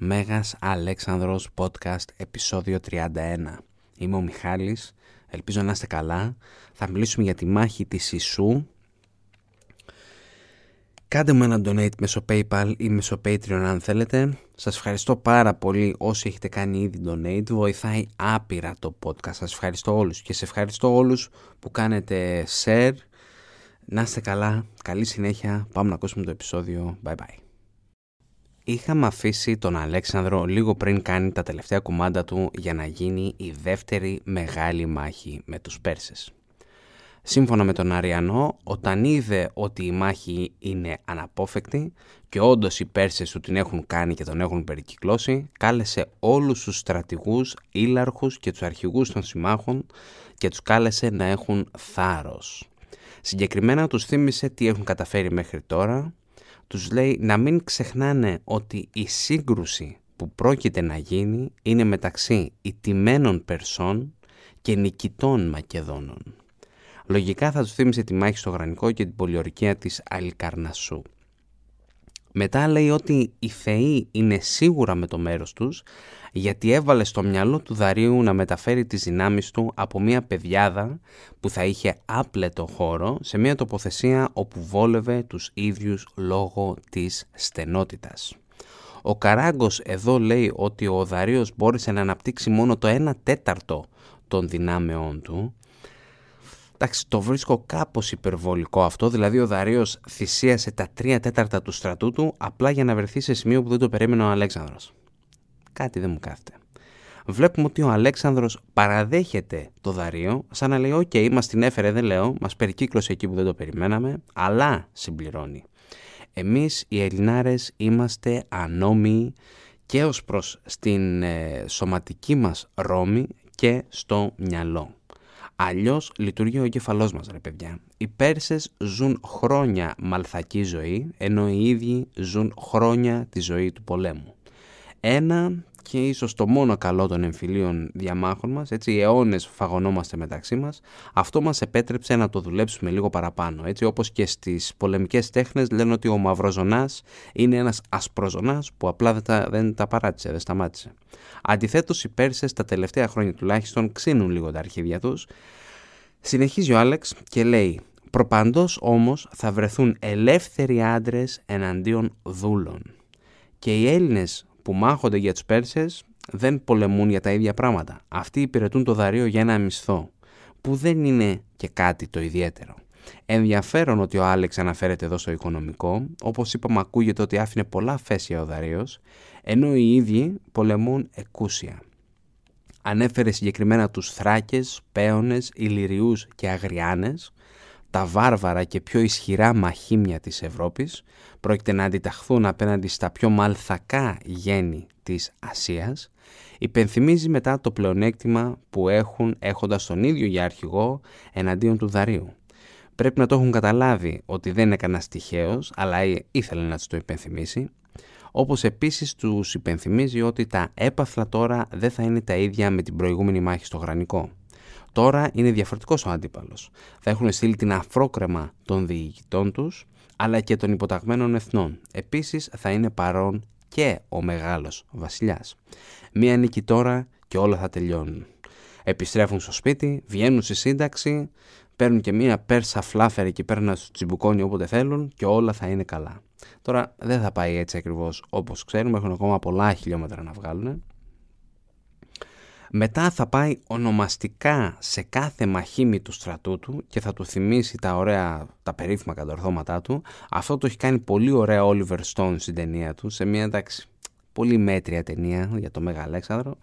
Μέγας Αλέξανδρος Podcast επεισόδιο 31. Είμαι ο Μιχάλης, ελπίζω να είστε καλά. Θα μιλήσουμε για τη μάχη της Ισού. Κάντε μου ένα donate μέσω PayPal ή μέσω Patreon αν θέλετε. Σας ευχαριστώ πάρα πολύ όσοι έχετε κάνει ήδη donate. Βοηθάει άπειρα το podcast. Σας ευχαριστώ όλους και σε ευχαριστώ όλους που κάνετε share. Να είστε καλά, καλή συνέχεια. Πάμε να ακούσουμε το επεισόδιο. Bye bye. Είχαμε αφήσει τον Αλέξανδρο λίγο πριν κάνει τα τελευταία κουμάντα του για να γίνει η δεύτερη μεγάλη μάχη με τους Πέρσες. Σύμφωνα με τον Αριανό, όταν είδε ότι η μάχη είναι αναπόφευκτη και όντως οι Πέρσες του την έχουν κάνει και τον έχουν περικυκλώσει, κάλεσε όλους τους στρατηγούς, ήλαρχους και τους αρχηγούς των συμμάχων και τους κάλεσε να έχουν θάρρος. Συγκεκριμένα τους θύμισε τι έχουν καταφέρει μέχρι τώρα, τους λέει να μην ξεχνάνε ότι η σύγκρουση που πρόκειται να γίνει είναι μεταξύ ιτημένων Περσών και νικητών Μακεδόνων. Λογικά θα τους θύμισε τη μάχη στο Γρανικό και την πολιορκία της Αλικαρνασού. Μετά λέει ότι οι θεοί είναι σίγουρα με το μέρος τους γιατί έβαλε στο μυαλό του Δαρίου να μεταφέρει τις δυνάμεις του από μια παιδιάδα που θα είχε άπλετο χώρο σε μια τοποθεσία όπου βόλευε τους ίδιους λόγω της στενότητας. Ο Καράγκος εδώ λέει ότι ο Δαρίος μπόρεσε να αναπτύξει μόνο το 1 τέταρτο των δυνάμεών του Εντάξει, το βρίσκω κάπως υπερβολικό αυτό, δηλαδή ο Δαρίος θυσίασε τα τρία τέταρτα του στρατού του απλά για να βρεθεί σε σημείο που δεν το περίμενε ο Αλέξανδρος. Κάτι δεν μου κάθεται. Βλέπουμε ότι ο Αλέξανδρος παραδέχεται το Δαρίο, σαν να λέει «ΟΚ, okay, μας την έφερε, δεν λέω, μας περικύκλωσε εκεί που δεν το περιμέναμε», αλλά συμπληρώνει. Εμείς οι Ελληνάρες είμαστε ανώμοι και ως προς στην ε, σωματική μας ρόμη και στο μυαλό. Αλλιώς λειτουργεί ο εγκεφαλός μας, ρε παιδιά. Οι Πέρσες ζουν χρόνια μαλθακή ζωή, ενώ οι ίδιοι ζουν χρόνια τη ζωή του πολέμου. Ένα και ίσως το μόνο καλό των εμφυλίων διαμάχων μας, έτσι οι αιώνες φαγωνόμαστε μεταξύ μας, αυτό μας επέτρεψε να το δουλέψουμε λίγο παραπάνω, έτσι όπως και στις πολεμικές τέχνες λένε ότι ο μαυροζωνάς είναι ένας ασπροζωνάς που απλά δεν τα, δεν τα παράτησε, δεν σταμάτησε. Αντιθέτως οι Πέρσες τα τελευταία χρόνια τουλάχιστον ξύνουν λίγο τα αρχίδια τους. Συνεχίζει ο Άλεξ και λέει «Προπαντός όμως θα βρεθούν ελεύθεροι άντρες εναντίον δούλων». Και οι Έλληνες που μάχονται για τους Πέρσες δεν πολεμούν για τα ίδια πράγματα. Αυτοί υπηρετούν το δαρείο για ένα μισθό, που δεν είναι και κάτι το ιδιαίτερο. Ενδιαφέρον ότι ο Άλεξ αναφέρεται εδώ στο οικονομικό, όπως είπαμε ακούγεται ότι άφηνε πολλά φέσια ο Δαρείος, ενώ οι ίδιοι πολεμούν εκούσια. Ανέφερε συγκεκριμένα τους Θράκες, Πέονες, Ηλυριούς και Αγριάνες, τα βάρβαρα και πιο ισχυρά μαχήμια της Ευρώπης πρόκειται να αντιταχθούν απέναντι στα πιο μαλθακά γέννη της Ασίας, υπενθυμίζει μετά το πλεονέκτημα που έχουν έχοντας τον ίδιο για αρχηγό εναντίον του Δαρίου. Πρέπει να το έχουν καταλάβει ότι δεν είναι κανένας τυχαίος, αλλά ήθελε να τους το υπενθυμίσει, όπως επίσης τους υπενθυμίζει ότι τα έπαθλα τώρα δεν θα είναι τα ίδια με την προηγούμενη μάχη στο Γρανικό. Τώρα είναι διαφορετικός ο αντίπαλος. Θα έχουν στείλει την αφρόκρεμα των διοικητών τους, αλλά και των υποταγμένων εθνών. Επίσης θα είναι παρόν και ο μεγάλος βασιλιάς. Μία νίκη τώρα και όλα θα τελειώνουν. Επιστρέφουν στο σπίτι, βγαίνουν στη σύνταξη, παίρνουν και μία πέρσα φλάφερ εκεί πέρα να τους τσιμπουκώνει όποτε θέλουν και όλα θα είναι καλά. Τώρα δεν θα πάει έτσι ακριβώς όπως ξέρουμε, έχουν ακόμα πολλά χιλιόμετρα να βγάλουν. Μετά θα πάει ονομαστικά σε κάθε μαχήμη του στρατού του και θα του θυμίσει τα ωραία, τα περίφημα κατορθώματά του. Αυτό το έχει κάνει πολύ ωραία ο Oliver Stone στην ταινία του, σε μια εντάξει πολύ μέτρια ταινία για το Μέγα Αλέξανδρο.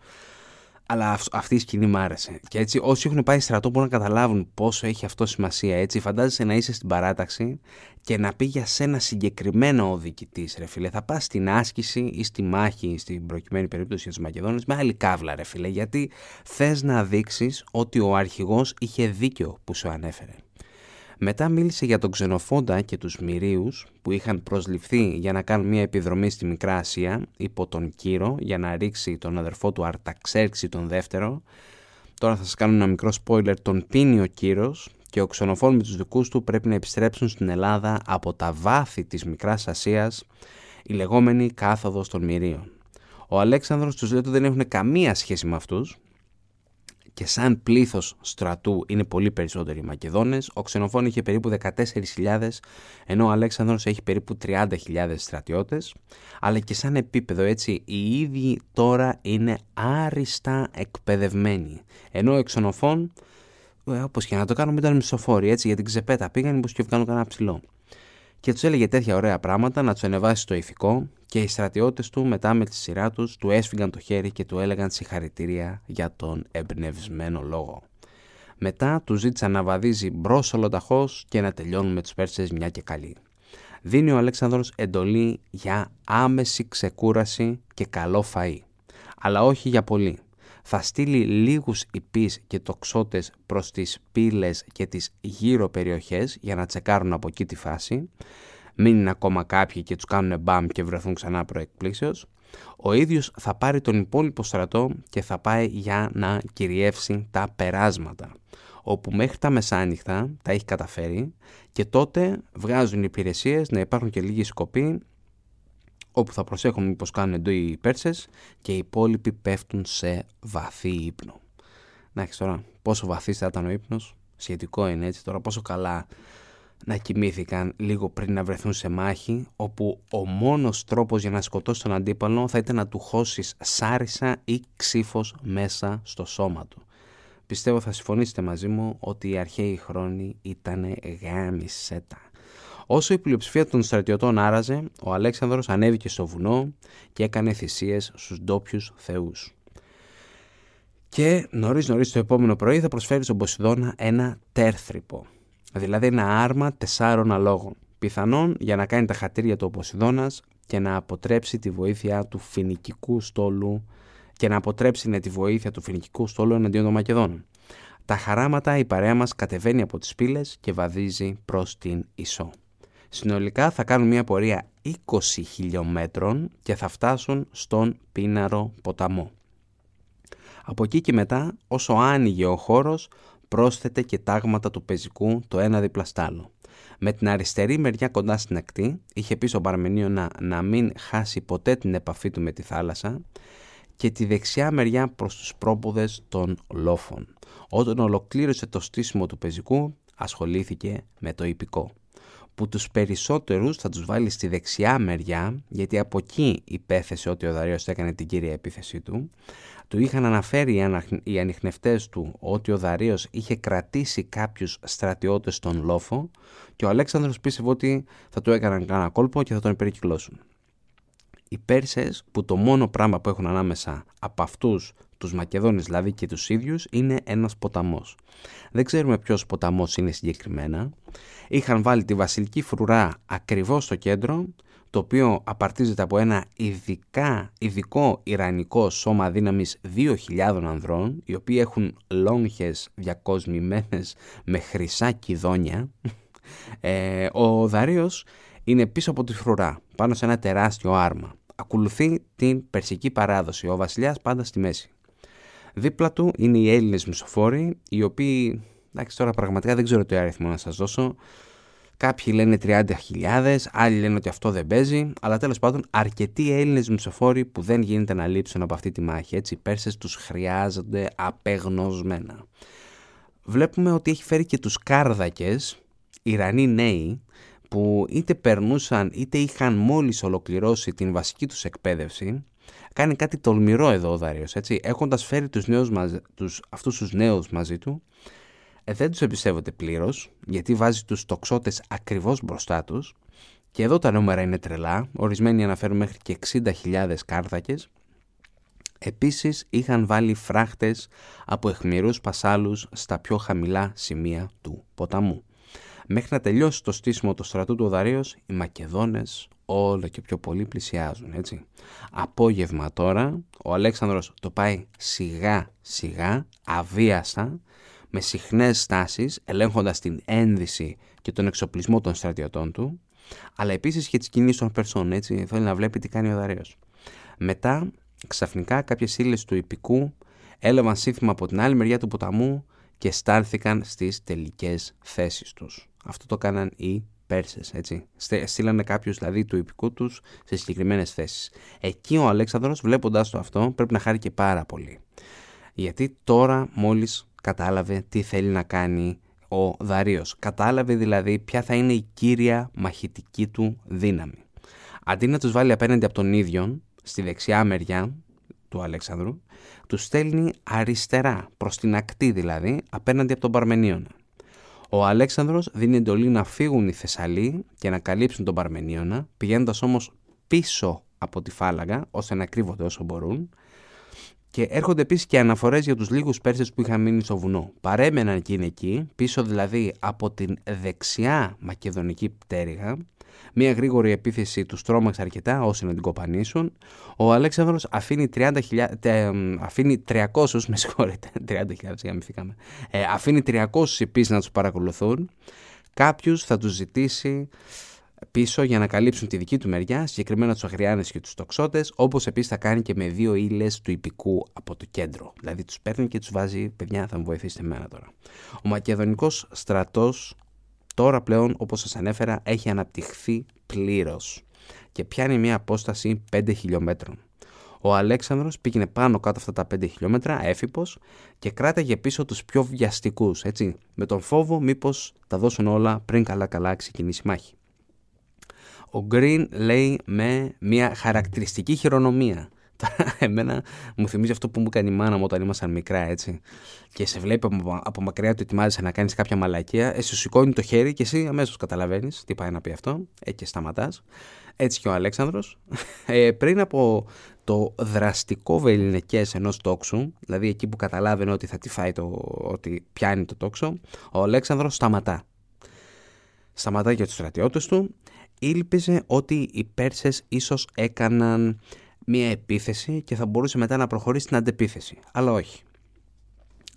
Αλλά αυτή η σκηνή μ' άρεσε. Και έτσι, όσοι έχουν πάει στρατό μπορούν να καταλάβουν πόσο έχει αυτό σημασία. Έτσι, φαντάζεσαι να είσαι στην παράταξη και να πει για σένα συγκεκριμένο ο διοικητής, ρε φίλε. Θα πας στην άσκηση ή στη μάχη, στην προκειμένη περίπτωση για τους Μακεδόνες, με άλλη κάβλα, ρε φίλε. Γιατί θες να δείξεις ότι ο αρχηγός είχε δίκιο που σου ανέφερε. Μετά μίλησε για τον Ξενοφόντα και τους Μυρίους που είχαν προσληφθεί για να κάνουν μια επιδρομή στη Μικρά Ασία υπό τον Κύρο για να ρίξει τον αδερφό του Αρταξέρξη τον δεύτερο. Τώρα θα σας κάνω ένα μικρό spoiler, τον πίνει ο Κύρος και ο Ξενοφών με τους δικούς του πρέπει να επιστρέψουν στην Ελλάδα από τα βάθη της Μικράς Ασίας η λεγόμενη κάθοδος των Μυρίων. Ο Αλέξανδρος τους λέει ότι δεν έχουν καμία σχέση με αυτούς και σαν πλήθος στρατού είναι πολύ περισσότεροι οι Μακεδόνες. Ο Ξενοφών είχε περίπου 14.000 ενώ ο Αλέξανδρος έχει περίπου 30.000 στρατιώτες. Αλλά και σαν επίπεδο έτσι οι ίδιοι τώρα είναι άριστα εκπαιδευμένοι. Ενώ ο Ξενοφών ε, όπως και να το κάνουμε ήταν μισοφόροι έτσι για την ξεπέτα πήγαν μήπως και βγάλουν κανένα ψηλό και τους έλεγε τέτοια ωραία πράγματα να τους ανεβάσει στο ηθικό και οι στρατιώτες του μετά με τη σειρά τους του έσφυγαν το χέρι και του έλεγαν συγχαρητήρια για τον εμπνευσμένο λόγο. Μετά τους ζήτησαν να βαδίζει μπρος ολοταχώς και να τελειώνουν με τους Πέρσες μια και καλή. Δίνει ο Αλέξανδρος εντολή για άμεση ξεκούραση και καλό φαΐ. Αλλά όχι για πολύ θα στείλει λίγους υπείς και τοξότες προς τις πύλες και τις γύρω περιοχές για να τσεκάρουν από εκεί τη φάση. Μην είναι ακόμα κάποιοι και τους κάνουν μπαμ και βρεθούν ξανά προεκπλήσεως. Ο ίδιος θα πάρει τον υπόλοιπο στρατό και θα πάει για να κυριεύσει τα περάσματα όπου μέχρι τα μεσάνυχτα τα έχει καταφέρει και τότε βγάζουν οι υπηρεσίες να υπάρχουν και λίγοι σκοποί όπου θα προσέχουν μήπως κάνουν εντό οι Πέρσες και οι υπόλοιποι πέφτουν σε βαθύ ύπνο. Να έχεις τώρα πόσο βαθύς θα ήταν ο ύπνος, σχετικό είναι έτσι τώρα πόσο καλά να κοιμήθηκαν λίγο πριν να βρεθούν σε μάχη όπου ο μόνος τρόπος για να σκοτώσεις τον αντίπαλο θα ήταν να του χώσεις σάρισα ή ξύφος μέσα στο σώμα του. Πιστεύω θα συμφωνήσετε μαζί μου ότι οι αρχαίοι χρόνοι ήταν γάμισέτα. Όσο η πλειοψηφία των στρατιωτών άραζε, ο Αλέξανδρος ανέβηκε στο βουνό και έκανε θυσίες στους ντόπιους θεούς. Και νωρίς νωρίς το επόμενο πρωί θα προσφέρει στον Ποσειδώνα ένα τέρθρυπο, δηλαδή ένα άρμα τεσσάρων αλόγων, πιθανόν για να κάνει τα χατήρια του ο Ποσειδώνας και να αποτρέψει τη βοήθεια του φινικικού στόλου και να αποτρέψει ναι, τη βοήθεια του φινικικού στόλου εναντίον των Μακεδόνων. Τα χαράματα η παρέα μας κατεβαίνει από τις πύλες και βαδίζει προς την Ισό. Συνολικά θα κάνουν μια πορεία 20 χιλιόμετρων και θα φτάσουν στον Πίναρο ποταμό. Από εκεί και μετά, όσο άνοιγε ο χώρος, πρόσθεται και τάγματα του πεζικού το ένα δίπλα Με την αριστερή μεριά κοντά στην ακτή, είχε πει στον Παρμενίο να, να μην χάσει ποτέ την επαφή του με τη θάλασσα και τη δεξιά μεριά προς τους πρόποδες των λόφων. Όταν ολοκλήρωσε το στήσιμο του πεζικού, ασχολήθηκε με το υπηκό που τους περισσότερους θα τους βάλει στη δεξιά μεριά, γιατί από εκεί υπέθεσε ότι ο Δαρείος έκανε την κύρια επίθεσή του. Του είχαν αναφέρει οι ανιχνευτές του ότι ο Δαρείος είχε κρατήσει κάποιους στρατιώτες στον λόφο και ο Αλέξανδρος πίστευε ότι θα του έκαναν κανένα κόλπο και θα τον περικυκλώσουν. Οι Πέρσες που το μόνο πράγμα που έχουν ανάμεσα από αυτούς τους Μακεδόνες δηλαδή και τους ίδιους είναι ένας ποταμός. Δεν ξέρουμε ποιος ποταμός είναι συγκεκριμένα. Είχαν βάλει τη βασιλική φρουρά ακριβώς στο κέντρο, το οποίο απαρτίζεται από ένα ειδικά, ειδικό ιρανικό σώμα δύναμης 2.000 ανδρών, οι οποίοι έχουν λόγχες διακοσμημένες με χρυσά κιδόνια. Ε, ο Δαρίος είναι πίσω από τη φρουρά, πάνω σε ένα τεράστιο άρμα. Ακολουθεί την περσική παράδοση, ο βασιλιάς πάντα στη μέση. Δίπλα του είναι οι Έλληνες μισοφόροι, οι οποίοι, εντάξει τώρα πραγματικά δεν ξέρω τι αριθμό να σας δώσω, Κάποιοι λένε 30.000, άλλοι λένε ότι αυτό δεν παίζει, αλλά τέλος πάντων αρκετοί Έλληνες μισοφόροι που δεν γίνεται να λείψουν από αυτή τη μάχη. Έτσι, οι Πέρσες τους χρειάζονται απεγνωσμένα. Βλέπουμε ότι έχει φέρει και τους Κάρδακες, Ιρανοί νέοι, που είτε περνούσαν είτε είχαν μόλις ολοκληρώσει την βασική τους εκπαίδευση κάνει κάτι τολμηρό εδώ ο Δάριος, έτσι, έχοντας φέρει τους νέους, τους, αυτούς τους νέους μαζί του, ε, δεν τους εμπιστεύονται πλήρως, γιατί βάζει τους τοξότες ακριβώς μπροστά τους, και εδώ τα νούμερα είναι τρελά, ορισμένοι αναφέρουν μέχρι και 60.000 κάρδακες, Επίσης είχαν βάλει φράχτες από εχμηρούς πασάλους στα πιο χαμηλά σημεία του ποταμού. Μέχρι να τελειώσει το στήσιμο του στρατού του Δαρίος, οι Μακεδόνες όλο και πιο πολύ πλησιάζουν, έτσι. Απόγευμα τώρα, ο Αλέξανδρος το πάει σιγά σιγά, αβίαστα, με συχνές στάσεις, ελέγχοντας την ένδυση και τον εξοπλισμό των στρατιωτών του, αλλά επίσης και τις κινήσεις των Περσών, έτσι, θέλει να βλέπει τι κάνει ο Δαρέος. Μετά, ξαφνικά, κάποιες ύλες του υπηκού έλαβαν σύνθημα από την άλλη μεριά του ποταμού και στάλθηκαν στις τελικές θέσεις τους. Αυτό το κάναν οι Πέρσες, έτσι. Στείλανε κάποιους δηλαδή του υπηκού τους σε συγκεκριμένες θέσεις. Εκεί ο Αλέξανδρος βλέποντας το αυτό πρέπει να χάρει και πάρα πολύ. Γιατί τώρα μόλις κατάλαβε τι θέλει να κάνει ο Δαρίος. Κατάλαβε δηλαδή ποια θα είναι η κύρια μαχητική του δύναμη. Αντί να τους βάλει απέναντι από τον ίδιο, στη δεξιά μεριά του Αλέξανδρου, τους στέλνει αριστερά, προς την ακτή δηλαδή, απέναντι από τον Παρμενίωνα. Ο Αλέξανδρος δίνει εντολή να φύγουν οι Θεσσαλοί και να καλύψουν τον Παρμενίωνα, πηγαίνοντας όμως πίσω από τη φάλαγγα, ώστε να κρύβονται όσο μπορούν, και έρχονται επίσης και αναφορές για τους λίγους Πέρσες που είχαν μείνει στο βουνό. Παρέμεναν εκείνοι εκεί, πίσω δηλαδή από την δεξιά μακεδονική πτέρυγα. Μία γρήγορη επίθεση τους τρόμαξε αρκετά ώστε να την κοπανίσουν. Ο Αλέξανδρος αφήνει, 30 αφήνει 300, με συγχωρείτε, 30.000 γαμηθήκαμε, ε, αφήνει 300 επίσης να τους παρακολουθούν. Κάποιους θα τους ζητήσει πίσω για να καλύψουν τη δική του μεριά, συγκεκριμένα τους Αγριάνε και τους τοξότες, όπως επίσης θα κάνει και με δύο ύλες του υπηκού από το κέντρο. Δηλαδή τους παίρνει και τους βάζει, παιδιά, θα μου βοηθήσετε εμένα τώρα. Ο μακεδονικός στρατός τώρα πλέον, όπως σας ανέφερα, έχει αναπτυχθεί πλήρως και πιάνει μια απόσταση 5 χιλιόμετρων. Ο Αλέξανδρος πήγαινε πάνω κάτω αυτά τα 5 χιλιόμετρα, έφυπος, και κράταγε πίσω τους πιο βιαστικούς, έτσι, με τον φόβο μήπως τα δώσουν όλα πριν καλά καλά ξεκινήσει η μάχη. Ο Green λέει με μια χαρακτηριστική χειρονομία. Εμένα μου θυμίζει αυτό που μου έκανε η μάνα μου όταν ήμασταν μικρά, έτσι. Και σε βλέπει από, από μακριά ότι ετοιμάζεσαι να κάνεις κάποια μαλακία. Εσύ σου σηκώνει το χέρι και εσύ αμέσως καταλαβαίνεις τι πάει να πει αυτό. Έτσι ε, και σταματάς. Έτσι και ο Αλέξανδρος. Ε, πριν από το δραστικό βεληνικέ ενός τόξου, δηλαδή εκεί που καταλάβαινε ότι θα τη φάει το, ότι πιάνει το τόξο, ο Αλέξανδρος σταματά. Σταματάει για τους στρατιώτες του ήλπιζε ότι οι Πέρσες ίσως έκαναν μία επίθεση και θα μπορούσε μετά να προχωρήσει στην αντεπίθεση. Αλλά όχι.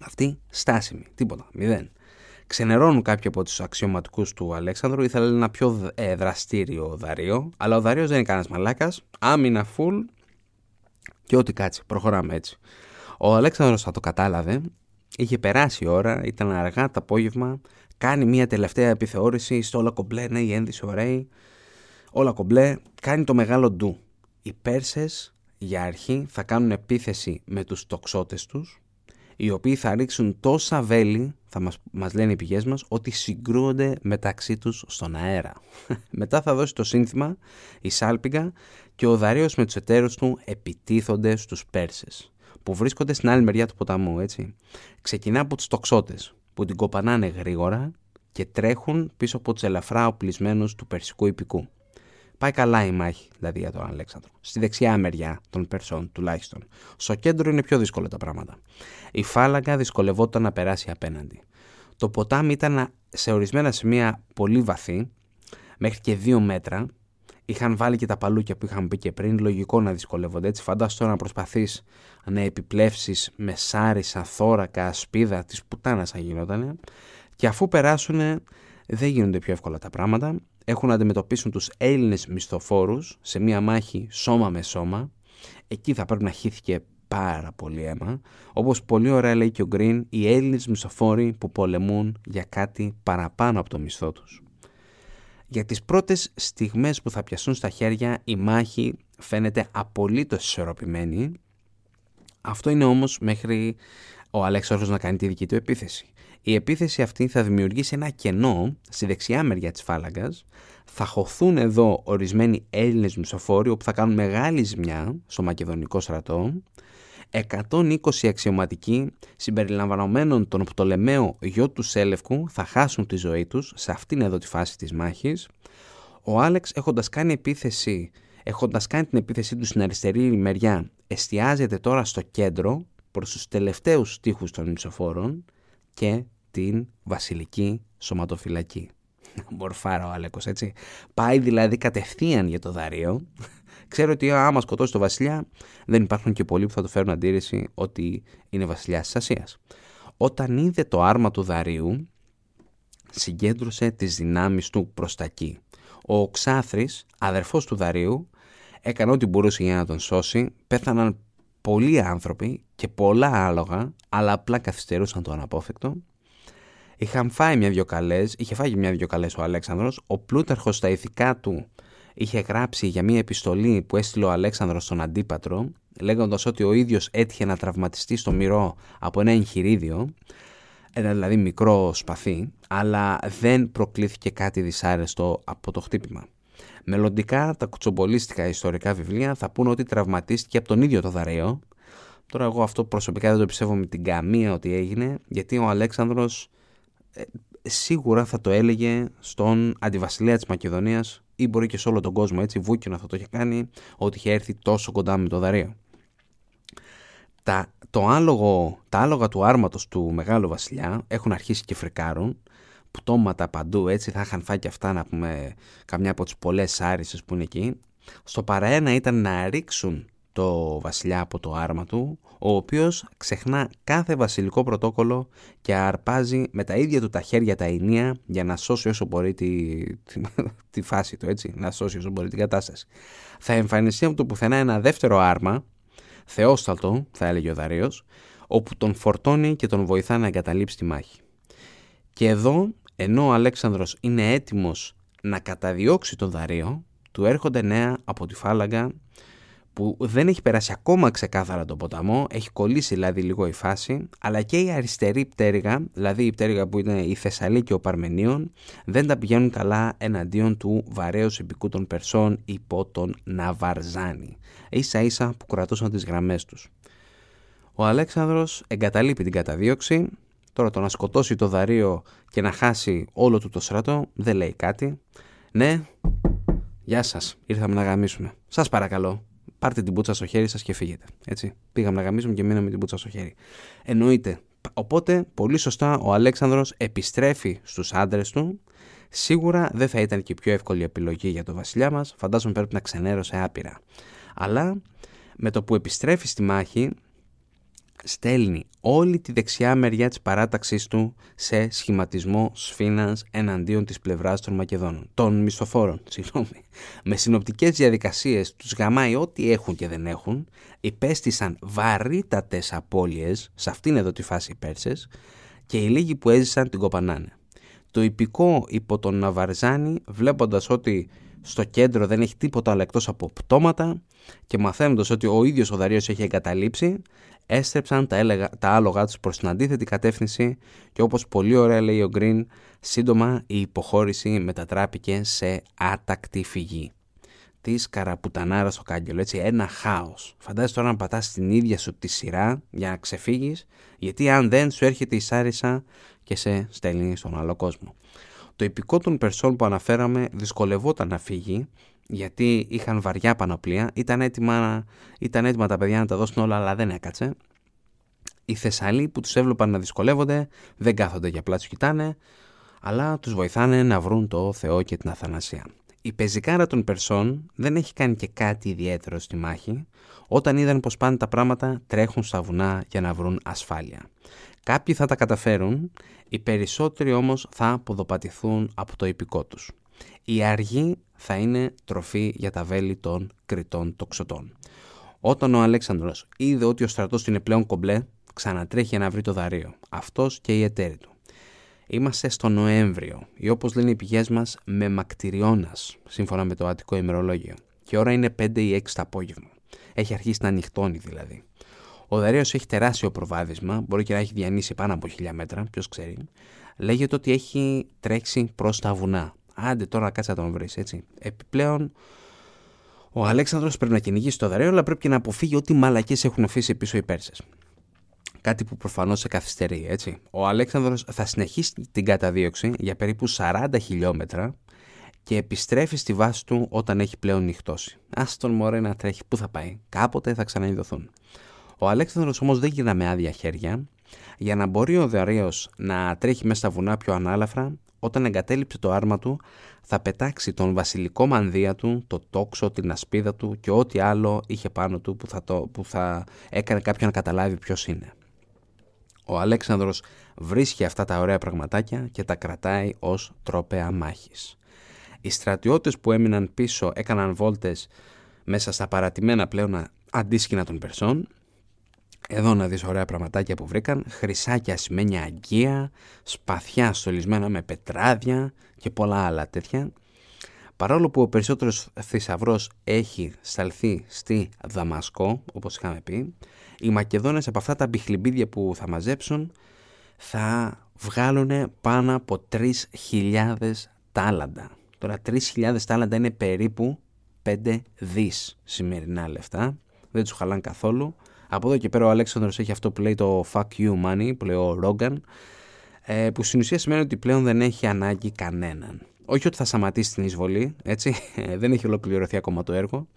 Αυτή στάσιμη. Τίποτα. Μηδέν. Ξενερώνουν κάποιοι από τους αξιωματικούς του Αλέξανδρου. Ήθελε ένα πιο ε, δραστήριο Δαρίο. Αλλά ο Δαρίο δεν είναι κανένας μαλάκας. Άμυνα full. Και ό,τι κάτσει. Προχωράμε έτσι. Ο Αλέξανδρος θα το κατάλαβε. Είχε περάσει η ώρα. Ήταν αργά το απόγευμα. Κάνει μια τελευταία επιθεώρηση στο όλα κομπλέ. Ναι, η ένδυση ωραία όλα κομπλέ, κάνει το μεγάλο ντου. Οι Πέρσες για αρχή θα κάνουν επίθεση με τους τοξότες τους, οι οποίοι θα ρίξουν τόσα βέλη, θα μας, μας λένε οι πηγές μας, ότι συγκρούονται μεταξύ τους στον αέρα. Μετά θα δώσει το σύνθημα η Σάλπιγγα και ο Δαρίος με τους εταίρους του επιτίθονται στους Πέρσες, που βρίσκονται στην άλλη μεριά του ποταμού, έτσι. Ξεκινά από τους τοξότες, που την κοπανάνε γρήγορα και τρέχουν πίσω από τους ελαφρά οπλισμένους του Περσικού υπηκού. Πάει καλά η μάχη, δηλαδή για τον Αλέξανδρο. Στη δεξιά μεριά των Περσών τουλάχιστον. Στο κέντρο είναι πιο δύσκολα τα πράγματα. Η φάλαγγα δυσκολευόταν να περάσει απέναντι. Το ποτάμι ήταν σε ορισμένα σημεία πολύ βαθύ, μέχρι και δύο μέτρα. Είχαν βάλει και τα παλούκια που είχαν πει και πριν, λογικό να δυσκολεύονται. Έτσι, φαντάσου τώρα να προσπαθείς να επιπλέψεις με σάρισα, θώρακα, σπίδα της πουτάνας θα γινόταν. Και αφού περάσουν, δεν γίνονται πιο εύκολα τα πράγματα έχουν να αντιμετωπίσουν τους Έλληνες μισθοφόρους σε μια μάχη σώμα με σώμα. Εκεί θα πρέπει να χύθηκε πάρα πολύ αίμα. Όπως πολύ ωραία λέει και ο Γκριν, οι Έλληνες μισθοφόροι που πολεμούν για κάτι παραπάνω από το μισθό τους. Για τις πρώτες στιγμές που θα πιαστούν στα χέρια η μάχη φαίνεται απολύτως ισορροπημένη. Αυτό είναι όμως μέχρι ο Αλέξανδρος να κάνει τη δική του επίθεση. Η επίθεση αυτή θα δημιουργήσει ένα κενό στη δεξιά μεριά της φάλαγγας. Θα χωθούν εδώ ορισμένοι Έλληνες μισοφόροι όπου θα κάνουν μεγάλη ζημιά στο μακεδονικό στρατό. 120 αξιωματικοί συμπεριλαμβανομένων τον Πτολεμαίο γιο του Σέλευκου θα χάσουν τη ζωή τους σε αυτήν εδώ τη φάση της μάχης. Ο Άλεξ έχοντας κάνει επίθεση έχοντας κάνει την επίθεσή του στην αριστερή μεριά εστιάζεται τώρα στο κέντρο προς τους τελευταίους τείχους των μισοφόρων και την βασιλική σωματοφυλακή. Μορφάρα ο Άλεκος, έτσι. Πάει δηλαδή κατευθείαν για το Δαρίο. Ξέρω ότι άμα σκοτώσει το βασιλιά, δεν υπάρχουν και πολλοί που θα του φέρουν αντίρρηση ότι είναι βασιλιάς της Ασίας. Όταν είδε το άρμα του Δαρίου, συγκέντρωσε τις δυνάμεις του προς τα εκεί. Ο Ξάθρης, αδερφός του Δαρίου, έκανε ό,τι μπορούσε για να τον σώσει. Πέθαναν πολλοί άνθρωποι και πολλά άλογα, αλλά απλά καθυστερούσαν το αναπόφευκτο. Είχαν φάει μια-δυο καλές, είχε φάει μια-δυο καλές ο Αλέξανδρος, ο Πλούταρχος στα ηθικά του είχε γράψει για μια επιστολή που έστειλε ο Αλέξανδρος στον Αντίπατρο, λέγοντας ότι ο ίδιος έτυχε να τραυματιστεί στο μυρό από ένα εγχειρίδιο, ένα δηλαδή μικρό σπαθί, αλλά δεν προκλήθηκε κάτι δυσάρεστο από το χτύπημα. Μελλοντικά τα κουτσομπολίστικα ιστορικά βιβλία θα πούνε ότι τραυματίστηκε από τον ίδιο το δαρέο. Τώρα εγώ αυτό προσωπικά δεν το πιστεύω με την καμία ότι έγινε, γιατί ο Αλέξανδρος ε, σίγουρα θα το έλεγε στον αντιβασιλέα της Μακεδονίας ή μπορεί και σε όλο τον κόσμο έτσι, βούκινα θα το είχε κάνει, ότι είχε έρθει τόσο κοντά με το δαρέο. Τα, το άλογο, τα άλογα του άρματος του Μεγάλου Βασιλιά έχουν αρχίσει και φρικάρουν, πτώματα παντού, έτσι θα είχαν φάει και αυτά να πούμε καμιά από τις πολλές άρισες που είναι εκεί. Στο παραένα ήταν να ρίξουν το βασιλιά από το άρμα του, ο οποίος ξεχνά κάθε βασιλικό πρωτόκολλο και αρπάζει με τα ίδια του τα χέρια τα ενία για να σώσει όσο μπορεί τη, τη, τη φάση του, έτσι, να σώσει όσο μπορεί την κατάσταση. Θα εμφανιστεί από το πουθενά ένα δεύτερο άρμα, θεόσταλτο θα έλεγε ο Δαρίος, όπου τον φορτώνει και τον βοηθά να εγκαταλείψει τη μάχη. Και εδώ, ενώ ο Αλέξανδρος είναι έτοιμος να καταδιώξει τον Δαρίο, του έρχονται νέα από τη φάλαγγα που δεν έχει περάσει ακόμα ξεκάθαρα το ποταμό, έχει κολλήσει δηλαδή λίγο η φάση, αλλά και η αριστερή πτέρυγα, δηλαδή η πτέρυγα που είναι η Θεσσαλίκη ο Παρμενίων, δεν τα πηγαίνουν καλά εναντίον του βαρέως επικού των Περσών υπό τον Ναβαρζάνη, ίσα ίσα που κρατούσαν τις γραμμές τους. Ο Αλέξανδρος εγκαταλείπει την καταδίωξη, τώρα το να σκοτώσει το δαρείο και να χάσει όλο του το στρατό δεν λέει κάτι. Ναι, γεια σας, ήρθαμε να γαμίσουμε. Σας παρακαλώ, πάρτε την πουτσα στο χέρι σας και φύγετε. Έτσι. Πήγαμε να γαμίσουμε και μείναμε την πουτσα στο χέρι. Εννοείται. Οπότε, πολύ σωστά, ο Αλέξανδρος επιστρέφει στους άντρες του. Σίγουρα δεν θα ήταν και η πιο εύκολη επιλογή για τον βασιλιά μας. Φαντάζομαι πρέπει να ξενέρωσε άπειρα. Αλλά με το που επιστρέφει στη μάχη, στέλνει όλη τη δεξιά μεριά της παράταξής του σε σχηματισμό σφήνας εναντίον της πλευράς των Μακεδόνων, των μισθοφόρων, συγγνώμη. Με συνοπτικές διαδικασίες τους γαμάει ό,τι έχουν και δεν έχουν, υπέστησαν βαρύτατες απώλειες, σε αυτήν εδώ τη φάση οι Πέρσες, και οι λίγοι που έζησαν την κοπανάνε. Το υπηκό υπό τον Ναβαρζάνη, βλέποντας ότι στο κέντρο δεν έχει τίποτα άλλο εκτός από πτώματα και μαθαίνοντας ότι ο ίδιος ο Δαρίος έχει εγκαταλείψει, έστρεψαν τα, έλεγα, τα άλογα τους προς την αντίθετη κατεύθυνση και όπως πολύ ωραία λέει ο Γκριν, σύντομα η υποχώρηση μετατράπηκε σε άτακτη φυγή. Της καραπουτανάρας στο κάγκελο, έτσι ένα χάος. Φαντάζεσαι τώρα να πατάς την ίδια σου τη σειρά για να ξεφύγεις, γιατί αν δεν σου έρχεται η Σάρισα και σε στέλνει στον άλλο κόσμο. Το υπηκό των Περσών που αναφέραμε δυσκολευόταν να φύγει γιατί είχαν βαριά πανοπλία, ήταν έτοιμα, ήταν έτοιμα τα παιδιά να τα δώσουν όλα αλλά δεν έκατσε. Οι Θεσσαλοί που τους έβλεπαν να δυσκολεύονται δεν κάθονται για απλά τους κοιτάνε αλλά τους βοηθάνε να βρουν το Θεό και την Αθανασία. Η πεζικάρα των Περσών δεν έχει κάνει και κάτι ιδιαίτερο στη μάχη. Όταν είδαν πως πάνε τα πράγματα τρέχουν στα βουνά για να βρουν ασφάλεια. Κάποιοι θα τα καταφέρουν, οι περισσότεροι όμως θα ποδοπατηθούν από το υπηκό τους. Η αργή θα είναι τροφή για τα βέλη των κριτών τοξωτών. Όταν ο Αλέξανδρος είδε ότι ο στρατός του είναι πλέον κομπλέ, ξανατρέχει για να βρει το δαρείο. Αυτός και η εταίροι του. Είμαστε στο Νοέμβριο ή όπως λένε οι πηγές μας με μακτηριώνας, σύμφωνα με το Αττικό ημερολόγιο. Και ώρα είναι 5 ή 6 το απόγευμα. Έχει αρχίσει να ανοιχτώνει δηλαδή. Ο Δαρίο έχει τεράστιο προβάδισμα, μπορεί και να έχει διανύσει πάνω από χιλιά μέτρα, ποιος ξέρει. Λέγεται ότι έχει τρέξει προς τα βουνά. Άντε τώρα κάτσε να τον βρεις, έτσι. Επιπλέον, ο Αλέξανδρος πρέπει να κυνηγήσει το Δαρίο, αλλά πρέπει και να αποφύγει ό,τι μαλακίε έχουν αφήσει πίσω οι Πέρσες. Κάτι που προφανώς σε καθυστερεί, έτσι. Ο Αλέξανδρος θα συνεχίσει την καταδίωξη για περίπου 40 χιλιόμετρα και επιστρέφει στη βάση του όταν έχει πλέον νυχτώσει. Α τον μωρέ να τρέχει, πού θα πάει, κάποτε θα ξαναειδωθούν. Ο Αλέξανδρος όμως δεν γυρνά με άδεια χέρια. Για να μπορεί ο Δαρείος να τρέχει μέσα στα βουνά πιο ανάλαφρα, όταν εγκατέλειψε το άρμα του, θα πετάξει τον βασιλικό μανδύα του, το τόξο, την ασπίδα του και ό,τι άλλο είχε πάνω του που θα, το, που θα έκανε κάποιον να καταλάβει ποιος είναι. Ο Αλέξανδρος βρίσκει αυτά τα ωραία πραγματάκια και τα κρατάει ως τρόπεα μάχης. Οι στρατιώτες που έμειναν πίσω έκαναν βόλτες μέσα στα παρατημένα πλέον αντίσκηνα των Περσών Εδώ να δεις ωραία πραγματάκια που βρήκαν, χρυσάκια σημαίνει αγκία, σπαθιά στολισμένα με πετράδια και πολλά άλλα τέτοια. Παρόλο που ο περισσότερος θησαυρός έχει σταλθεί στη Δαμασκό, όπως είχαμε πει, οι Μακεδόνες από αυτά τα μπιχλιμπίδια που θα μαζέψουν θα βγάλουν πάνω από 3.000 τάλαντα. Τώρα 3.000 τάλαντα είναι περίπου 5 δις σημερινά λεφτά. Δεν τους χαλάνε καθόλου. Από εδώ και πέρα ο Αλέξανδρος έχει αυτό που λέει το fuck you money, που λέει ο Ρόγκαν, ε, που στην ουσία σημαίνει ότι πλέον δεν έχει ανάγκη κανέναν. Όχι ότι θα σταματήσει την εισβολή, έτσι, δεν έχει ολοκληρωθεί ακόμα το έργο.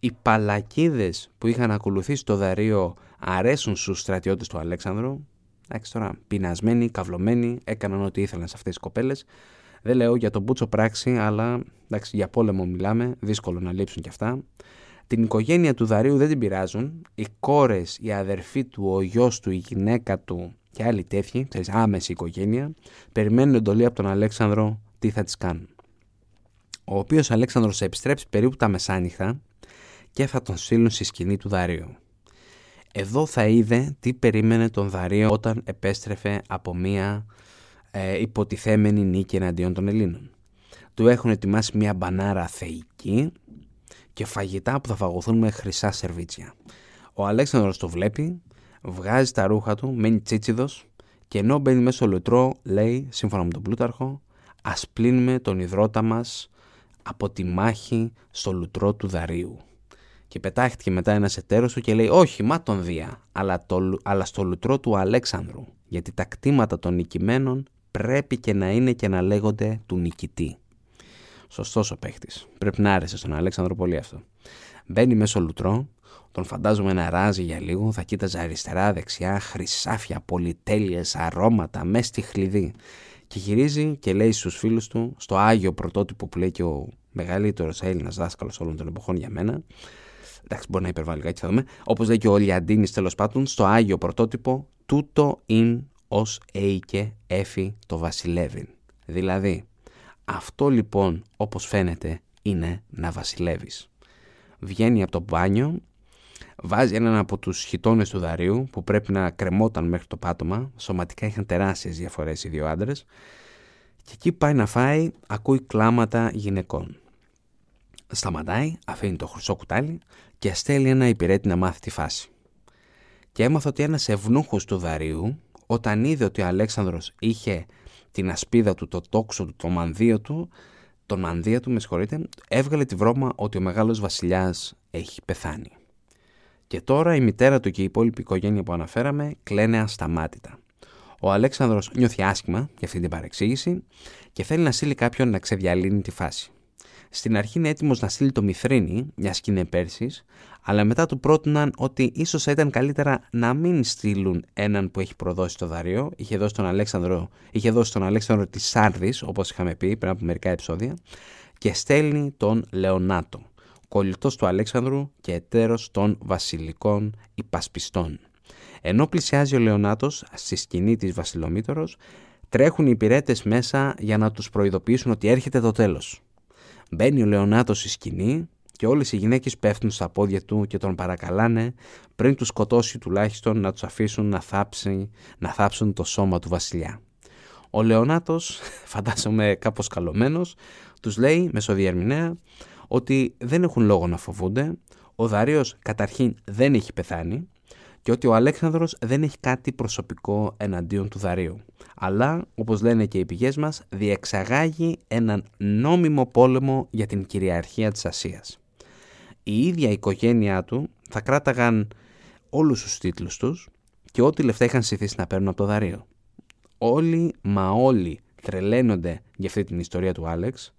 Οι παλακίδες που είχαν ακολουθήσει το δαρείο αρέσουν στους στρατιώτες του Αλέξανδρου. Εντάξει τώρα, πεινασμένοι, καυλωμένοι, έκαναν ό,τι ήθελαν σε αυτές τις κοπέλες. Δεν λέω για τον Μπούτσο πράξη, αλλά εντάξει, για πόλεμο μιλάμε, δύσκολο να λείψουν κι αυτά. Την οικογένεια του Δαρίου δεν την πειράζουν. Οι κόρες, οι αδερφοί του, ο γιος του, η γυναίκα του και άλλοι τέτοιοι, ξέρεις, άμεση οικογένεια, περιμένουν εντολή από τον Αλέξανδρο τι θα τις κάνουν. Ο οποίος Αλέξανδρος θα επιστρέψει περίπου τα μεσάνυχτα και θα τον στείλουν στη σκηνή του Δαρίου. Εδώ θα είδε τι περίμενε τον Δαρίο όταν επέστρεφε από μία ε, υποτιθέμενη νίκη εναντίον των Ελλήνων. Του έχουν ετοιμάσει μία μπανάρα θεϊκή και φαγητά που θα φαγωθούν με χρυσά σερβίτσια. Ο Αλέξανδρος το βλέπει, βγάζει τα ρούχα του, μένει τσίτσιδος και ενώ μπαίνει μέσα στο λουτρό λέει, σύμφωνα με τον Πλούταρχο, ας πλύνουμε τον υδρότα μας από τη μάχη στο λουτρό του Δαρίου. Και πετάχτηκε μετά ένας εταίρος του και λέει όχι μα τον Δία, αλλά, το, αλλά στο λουτρό του Αλέξανδρου, γιατί τα κτήματα των νικημένων πρέπει και να είναι και να λέγονται του νικητή. Σωστός ο παίχτης. Πρέπει να άρεσε στον Αλέξανδρο πολύ αυτό. Μπαίνει μέσω λουτρό, τον φαντάζομαι να ράζει για λίγο, θα κοίταζε αριστερά, δεξιά, χρυσάφια, πολυτέλειες, αρώματα, μέσα στη χλειδί. Και γυρίζει και λέει στους φίλους του, στο άγιο πρωτότυπο που λέει και ο μεγαλύτερος Έλληνας δάσκαλος όλων των εποχών για μένα. Εντάξει, μπορεί να υπερβάλλει κάτι, θα δούμε. Όπως λέει και ο Λιαντίνης τέλος πάντων, στο άγιο πρωτότυπο, τούτο ειν ως έικε έφη το βασιλεύειν. Δηλαδή, αυτό λοιπόν όπως φαίνεται είναι να βασιλεύεις. Βγαίνει από το μπάνιο, βάζει έναν από τους χιτώνες του δαρίου που πρέπει να κρεμόταν μέχρι το πάτωμα, σωματικά είχαν τεράστιες διαφορές οι δύο άντρες και εκεί πάει να φάει, ακούει κλάματα γυναικών. Σταματάει, αφήνει το χρυσό κουτάλι και στέλνει ένα υπηρέτη να μάθει τη φάση. Και έμαθε ότι ένας ευνούχος του δαρίου, όταν είδε ότι ο Αλέξανδρος είχε την ασπίδα του, το τόξο του, το μανδύο του, τον μανδύα του, με συγχωρείτε, έβγαλε τη βρώμα ότι ο μεγάλος βασιλιάς έχει πεθάνει. Και τώρα η μητέρα του και η υπόλοιπη οικογένεια που αναφέραμε κλαίνε ασταμάτητα. Ο Αλέξανδρος νιώθει άσχημα για αυτή την παρεξήγηση και θέλει να στείλει κάποιον να ξεδιαλύνει τη φάση. Στην αρχή είναι έτοιμος να στείλει το Μυθρίνη, μια και είναι αλλά μετά του πρότειναν ότι ίσως θα ήταν καλύτερα να μην στείλουν έναν που έχει προδώσει το δαρείο. Είχε δώσει τον Αλέξανδρο, είχε δώσει τον Αλέξανδρο της Σάρδης, όπως είχαμε πει πριν από μερικά επεισόδια, και στέλνει τον Λεωνάτο, κολλητός του Αλέξανδρου και εταίρος των βασιλικών υπασπιστών. Ενώ πλησιάζει ο Λεωνάτος στη σκηνή της Βασιλομήτωρος, τρέχουν οι υπηρέτες μέσα για να τους προειδοποιήσουν ότι έρχεται το τέλος. Μπαίνει ο Λεωνάτος στη σκηνή και όλες οι γυναίκες πέφτουν στα πόδια του και τον παρακαλάνε πριν τους σκοτώσει τουλάχιστον να τους αφήσουν να, θάψει, να θάψουν το σώμα του βασιλιά. Ο Λεωνάτος, φαντάζομαι κάπως καλωμένος, τους λέει μεσοδιερμηνέα ότι δεν έχουν λόγο να φοβούνται, ο Δαρίος καταρχήν δεν έχει πεθάνει και ότι ο Αλέξανδρος δεν έχει κάτι προσωπικό εναντίον του Δαρίου. Αλλά, όπως λένε και οι πηγές μας, διεξαγάγει έναν νόμιμο πόλεμο για την κυριαρχία της Ασίας η ίδια η οικογένειά του θα κράταγαν όλους τους τίτλους τους και ό,τι λεφτά είχαν συθήσει να παίρνουν από το δαρείο. Όλοι, μα όλοι, τρελαίνονται για αυτή την ιστορία του Άλεξ.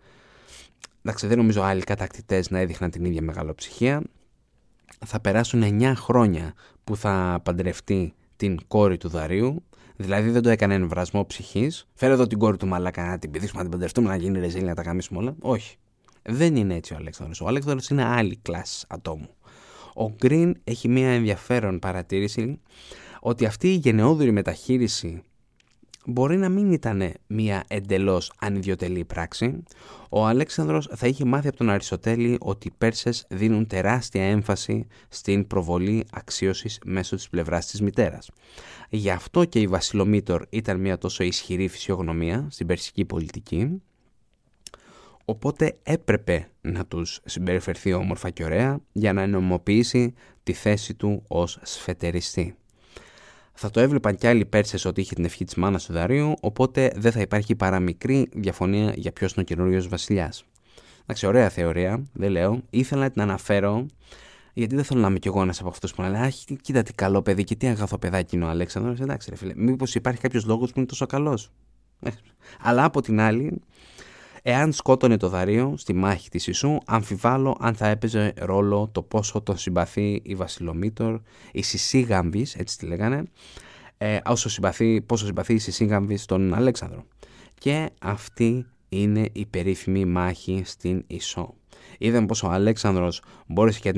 Εντάξει, δεν νομίζω άλλοι κατακτητές να έδειχναν την ίδια μεγαλοψυχία. Θα περάσουν 9 χρόνια που θα παντρευτεί την κόρη του Δαρίου. Δηλαδή δεν το έκανε εμβρασμό ψυχής. Φέρε εδώ την κόρη του Μαλάκα να την πηδήσουμε, να την παντρευτούμε, να γίνει ρεζίλ, να τα καμίσουμε όλα. Όχι. Δεν είναι έτσι ο Αλέξανδρος. Ο Αλέξανδρος είναι άλλη κλάση ατόμου. Ο Γκριν έχει μια ενδιαφέρον παρατήρηση ότι αυτή η γενναιόδορη μεταχείριση μπορεί να μην ήταν μια εντελώς ανιδιοτελή πράξη. Ο Αλέξανδρος θα είχε μάθει από τον Αριστοτέλη ότι οι Πέρσες δίνουν τεράστια έμφαση στην προβολή αξίωσης μέσω της πλευράς της μητέρας. Γι' αυτό και η Βασιλομήτωρ ήταν μια τόσο ισχυρή φυσιογνωμία στην περσική πολιτική οπότε έπρεπε να τους συμπεριφερθεί όμορφα και ωραία για να ενομοποιήσει τη θέση του ως σφετεριστή. Θα το έβλεπαν κι άλλοι Πέρσες ότι είχε την ευχή της μάνας του Δαρίου, οπότε δεν θα υπάρχει παρά μικρή διαφωνία για ποιος είναι ο καινούριος βασιλιάς. Εντάξει, ωραία θεωρία, δεν λέω. Ήθελα να την αναφέρω, γιατί δεν θέλω να είμαι κι εγώ ένας από αυτούς που λένε Αχ, κοίτα τι καλό παιδί και τι αγαθό παιδάκι είναι ο Αλέξανδρος. Εντάξει, ρε φίλε, μήπως υπάρχει κάποιος λόγος που είναι τόσο καλός. Ε, αλλά από την άλλη, Εάν σκότωνε το δαρείο στη μάχη της Ισού, αμφιβάλλω αν θα έπαιζε ρόλο το πόσο τον συμπαθεί η Βασιλομήτωρ, η Σισίγαμβης, έτσι τη λέγανε, ε, όσο συμπαθεί, πόσο συμπαθεί η Σισίγαμβης στον Αλέξανδρο. Και αυτή είναι η περίφημη μάχη στην Ισό. Είδαμε πόσο ο Αλέξανδρος μπόρεσε και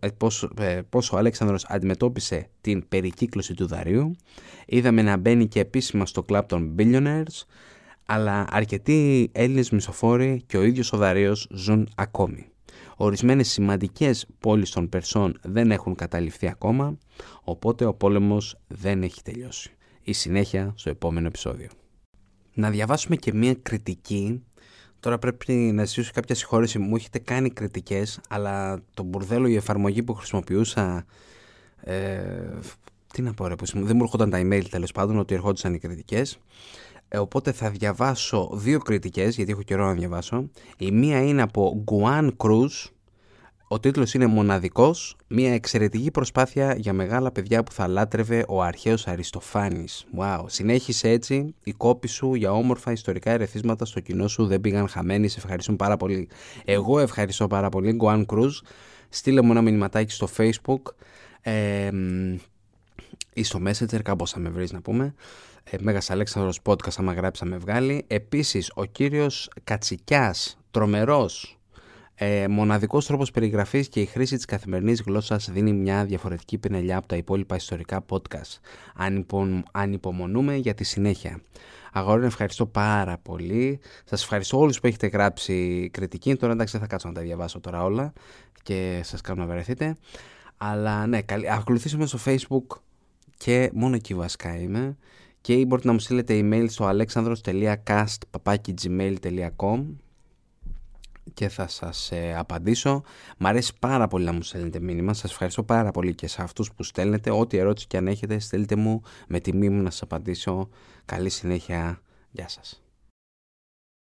ε, πόσο, ε, πόσο ο Αλέξανδρος αντιμετώπισε την περικύκλωση του δαρείου. Είδαμε να μπαίνει και επίσημα στο κλαμπ των billionaires αλλά αρκετοί Έλληνες μισοφόροι και ο ίδιος ο Δαρείος ζουν ακόμη. Ορισμένες σημαντικές πόλεις των Περσών δεν έχουν καταληφθεί ακόμα, οπότε ο πόλεμος δεν έχει τελειώσει. Η συνέχεια στο επόμενο επεισόδιο. Να διαβάσουμε και μία κριτική. Τώρα πρέπει να ζητήσω κάποια συγχώρεση. Μου έχετε κάνει κριτικές, αλλά το μπουρδέλο, η εφαρμογή που χρησιμοποιούσα... Ε, τι να πω ρε, δεν μου έρχονταν τα email τέλος πάντων ότι ερχόντουσαν οι κριτικές. Ε, οπότε θα διαβάσω δύο κριτικές, γιατί έχω καιρό να διαβάσω. Η μία είναι από Γκουάν Κρούζ. Ο τίτλος είναι «Μοναδικός, μια εξαιρετική προσπάθεια για μεγάλα παιδιά που θα λάτρευε ο αρχαίος Αριστοφάνης». Wow. Συνέχισε έτσι, η κόπη σου για όμορφα ιστορικά ερεθίσματα στο κοινό σου δεν πήγαν χαμένοι, σε ευχαριστούν πάρα πολύ. Εγώ ευχαριστώ πάρα πολύ, Γκουάν Κρούζ. Στείλε μου ένα μηνυματάκι στο facebook ε, ή στο messenger, κάπως θα με βρεις να πούμε ε, Μέγας Αλέξανδρος podcast άμα γράψαμε βγάλει. Επίσης ο κύριος Κατσικιάς, τρομερός, ε, μοναδικός τρόπος περιγραφής και η χρήση της καθημερινής γλώσσας δίνει μια διαφορετική πινελιά από τα υπόλοιπα ιστορικά podcast. Αν, υπομονούμε για τη συνέχεια. Αγόρια, ευχαριστώ πάρα πολύ. Σας ευχαριστώ όλους που έχετε γράψει κριτική. Τώρα εντάξει δεν θα κάτσω να τα διαβάσω τώρα όλα και σας κάνω να βρεθείτε. Αλλά ναι, ακολουθήσουμε στο facebook και μόνο εκεί βασικά είμαι και μπορείτε να μου στείλετε email στο alexandros.cast.gmail.com και θα σας ε, απαντήσω. Μ' αρέσει πάρα πολύ να μου στέλνετε μήνυμα. Σας ευχαριστώ πάρα πολύ και σε αυτούς που στέλνετε. Ό,τι ερώτηση και αν έχετε στέλνετε μου με τιμή μου να σας απαντήσω. Καλή συνέχεια. Γεια σας.